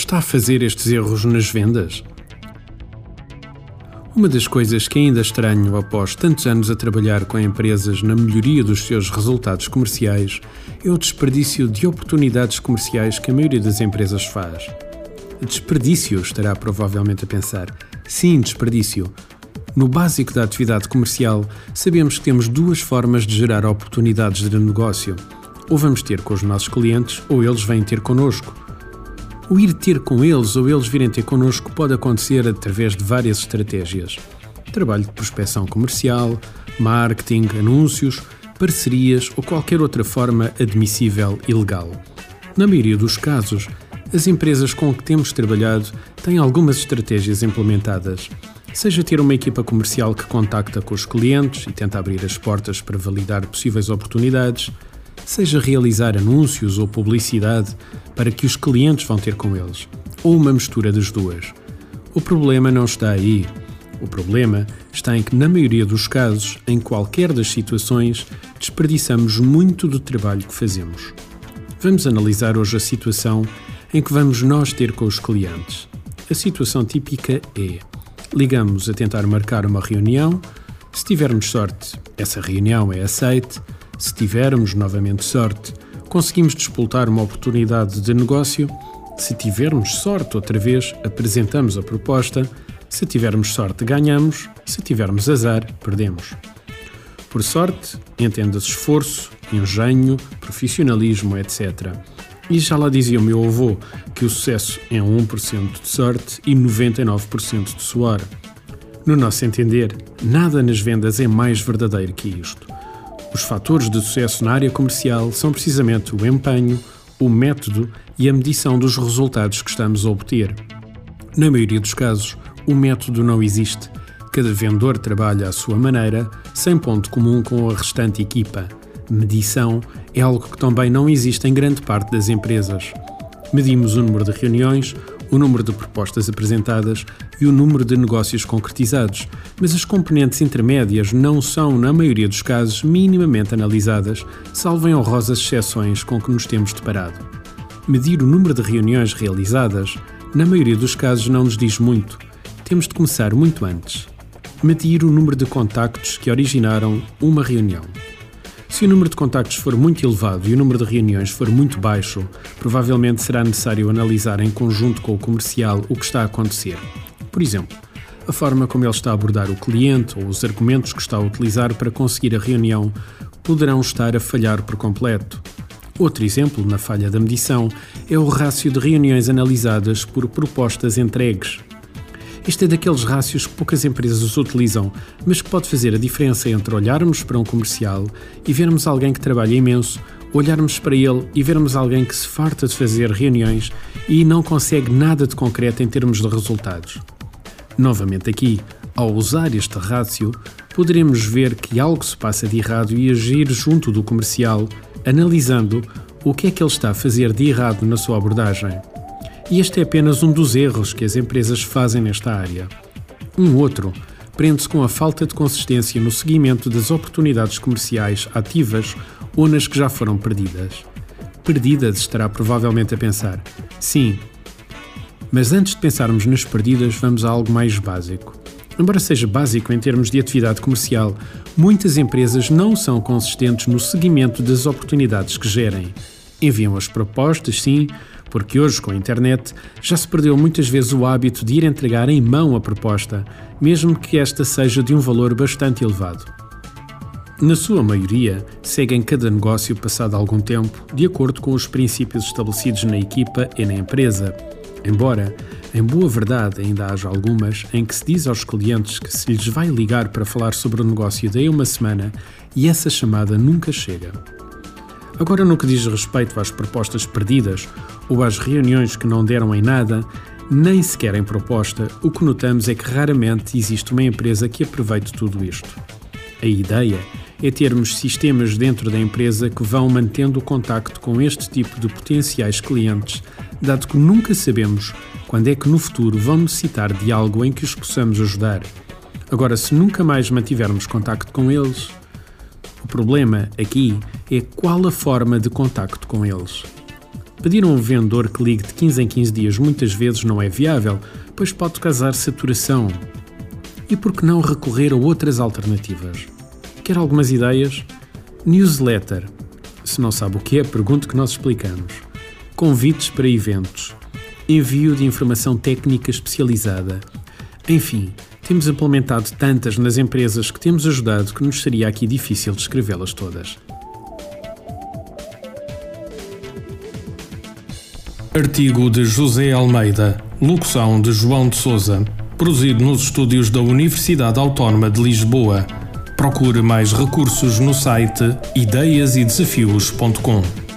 está a fazer estes erros nas vendas? Uma das coisas que ainda estranho após tantos anos a trabalhar com empresas na melhoria dos seus resultados comerciais é o desperdício de oportunidades comerciais que a maioria das empresas faz. Desperdício, estará provavelmente a pensar. Sim, desperdício. No básico da atividade comercial, sabemos que temos duas formas de gerar oportunidades de negócio. Ou vamos ter com os nossos clientes, ou eles vêm ter connosco. O ir ter com eles ou eles virem ter connosco pode acontecer através de várias estratégias. Trabalho de prospecção comercial, marketing, anúncios, parcerias ou qualquer outra forma admissível e legal. Na maioria dos casos, as empresas com que temos trabalhado têm algumas estratégias implementadas, seja ter uma equipa comercial que contacta com os clientes e tenta abrir as portas para validar possíveis oportunidades, seja realizar anúncios ou publicidade para que os clientes vão ter com eles, ou uma mistura das duas. O problema não está aí. O problema está em que, na maioria dos casos, em qualquer das situações, desperdiçamos muito do trabalho que fazemos. Vamos analisar hoje a situação em que vamos nós ter com os clientes. A situação típica é: ligamos a tentar marcar uma reunião, se tivermos sorte, essa reunião é aceite, se tivermos novamente sorte, conseguimos despoltar uma oportunidade de negócio, se tivermos sorte outra vez, apresentamos a proposta, se tivermos sorte, ganhamos, se tivermos azar, perdemos. Por sorte, entenda-se esforço, engenho, profissionalismo, etc. E já lá dizia o meu avô que o sucesso é 1% de sorte e 99% de suor. No nosso entender, nada nas vendas é mais verdadeiro que isto. Os fatores de sucesso na área comercial são precisamente o empenho, o método e a medição dos resultados que estamos a obter. Na maioria dos casos, o método não existe. Cada vendedor trabalha à sua maneira, sem ponto comum com a restante equipa medição é algo que também não existe em grande parte das empresas. Medimos o número de reuniões, o número de propostas apresentadas e o número de negócios concretizados, mas as componentes intermédias não são, na maioria dos casos, minimamente analisadas, salvo em honrosas exceções com que nos temos deparado. Medir o número de reuniões realizadas, na maioria dos casos, não nos diz muito. Temos de começar muito antes. Medir o número de contactos que originaram uma reunião. Se o número de contactos for muito elevado e o número de reuniões for muito baixo, provavelmente será necessário analisar em conjunto com o comercial o que está a acontecer. Por exemplo, a forma como ele está a abordar o cliente ou os argumentos que está a utilizar para conseguir a reunião poderão estar a falhar por completo. Outro exemplo na falha da medição é o rácio de reuniões analisadas por propostas entregues. Este é daqueles rácios que poucas empresas utilizam, mas que pode fazer a diferença entre olharmos para um comercial e vermos alguém que trabalha imenso, olharmos para ele e vermos alguém que se farta de fazer reuniões e não consegue nada de concreto em termos de resultados. Novamente aqui, ao usar este rácio, poderemos ver que algo se passa de errado e agir junto do comercial, analisando o que é que ele está a fazer de errado na sua abordagem. E este é apenas um dos erros que as empresas fazem nesta área. Um outro prende-se com a falta de consistência no seguimento das oportunidades comerciais ativas ou nas que já foram perdidas. Perdidas estará provavelmente a pensar. Sim. Mas antes de pensarmos nas perdidas, vamos a algo mais básico. Embora seja básico em termos de atividade comercial, muitas empresas não são consistentes no seguimento das oportunidades que gerem. Enviam as propostas, sim, porque hoje, com a internet, já se perdeu muitas vezes o hábito de ir entregar em mão a proposta, mesmo que esta seja de um valor bastante elevado. Na sua maioria, seguem cada negócio passado algum tempo, de acordo com os princípios estabelecidos na equipa e na empresa. Embora, em boa verdade, ainda haja algumas em que se diz aos clientes que se lhes vai ligar para falar sobre o negócio daí uma semana e essa chamada nunca chega. Agora, no que diz respeito às propostas perdidas ou às reuniões que não deram em nada, nem sequer em proposta, o que notamos é que raramente existe uma empresa que aproveite tudo isto. A ideia é termos sistemas dentro da empresa que vão mantendo o contacto com este tipo de potenciais clientes, dado que nunca sabemos quando é que no futuro vão necessitar de algo em que os possamos ajudar. Agora, se nunca mais mantivermos contacto com eles, o problema aqui é qual a forma de contacto com eles. Pedir a um vendedor que ligue de 15 em 15 dias muitas vezes não é viável, pois pode causar saturação. E por que não recorrer a outras alternativas? Quer algumas ideias? Newsletter. Se não sabe o que é, pergunte que nós explicamos. Convites para eventos. Envio de informação técnica especializada. Enfim, temos implementado tantas nas empresas que temos ajudado que nos seria aqui difícil descrevê-las todas. Artigo de José Almeida, locução de João de Souza, produzido nos estúdios da Universidade Autónoma de Lisboa. Procure mais recursos no site ideiasedesafios.com.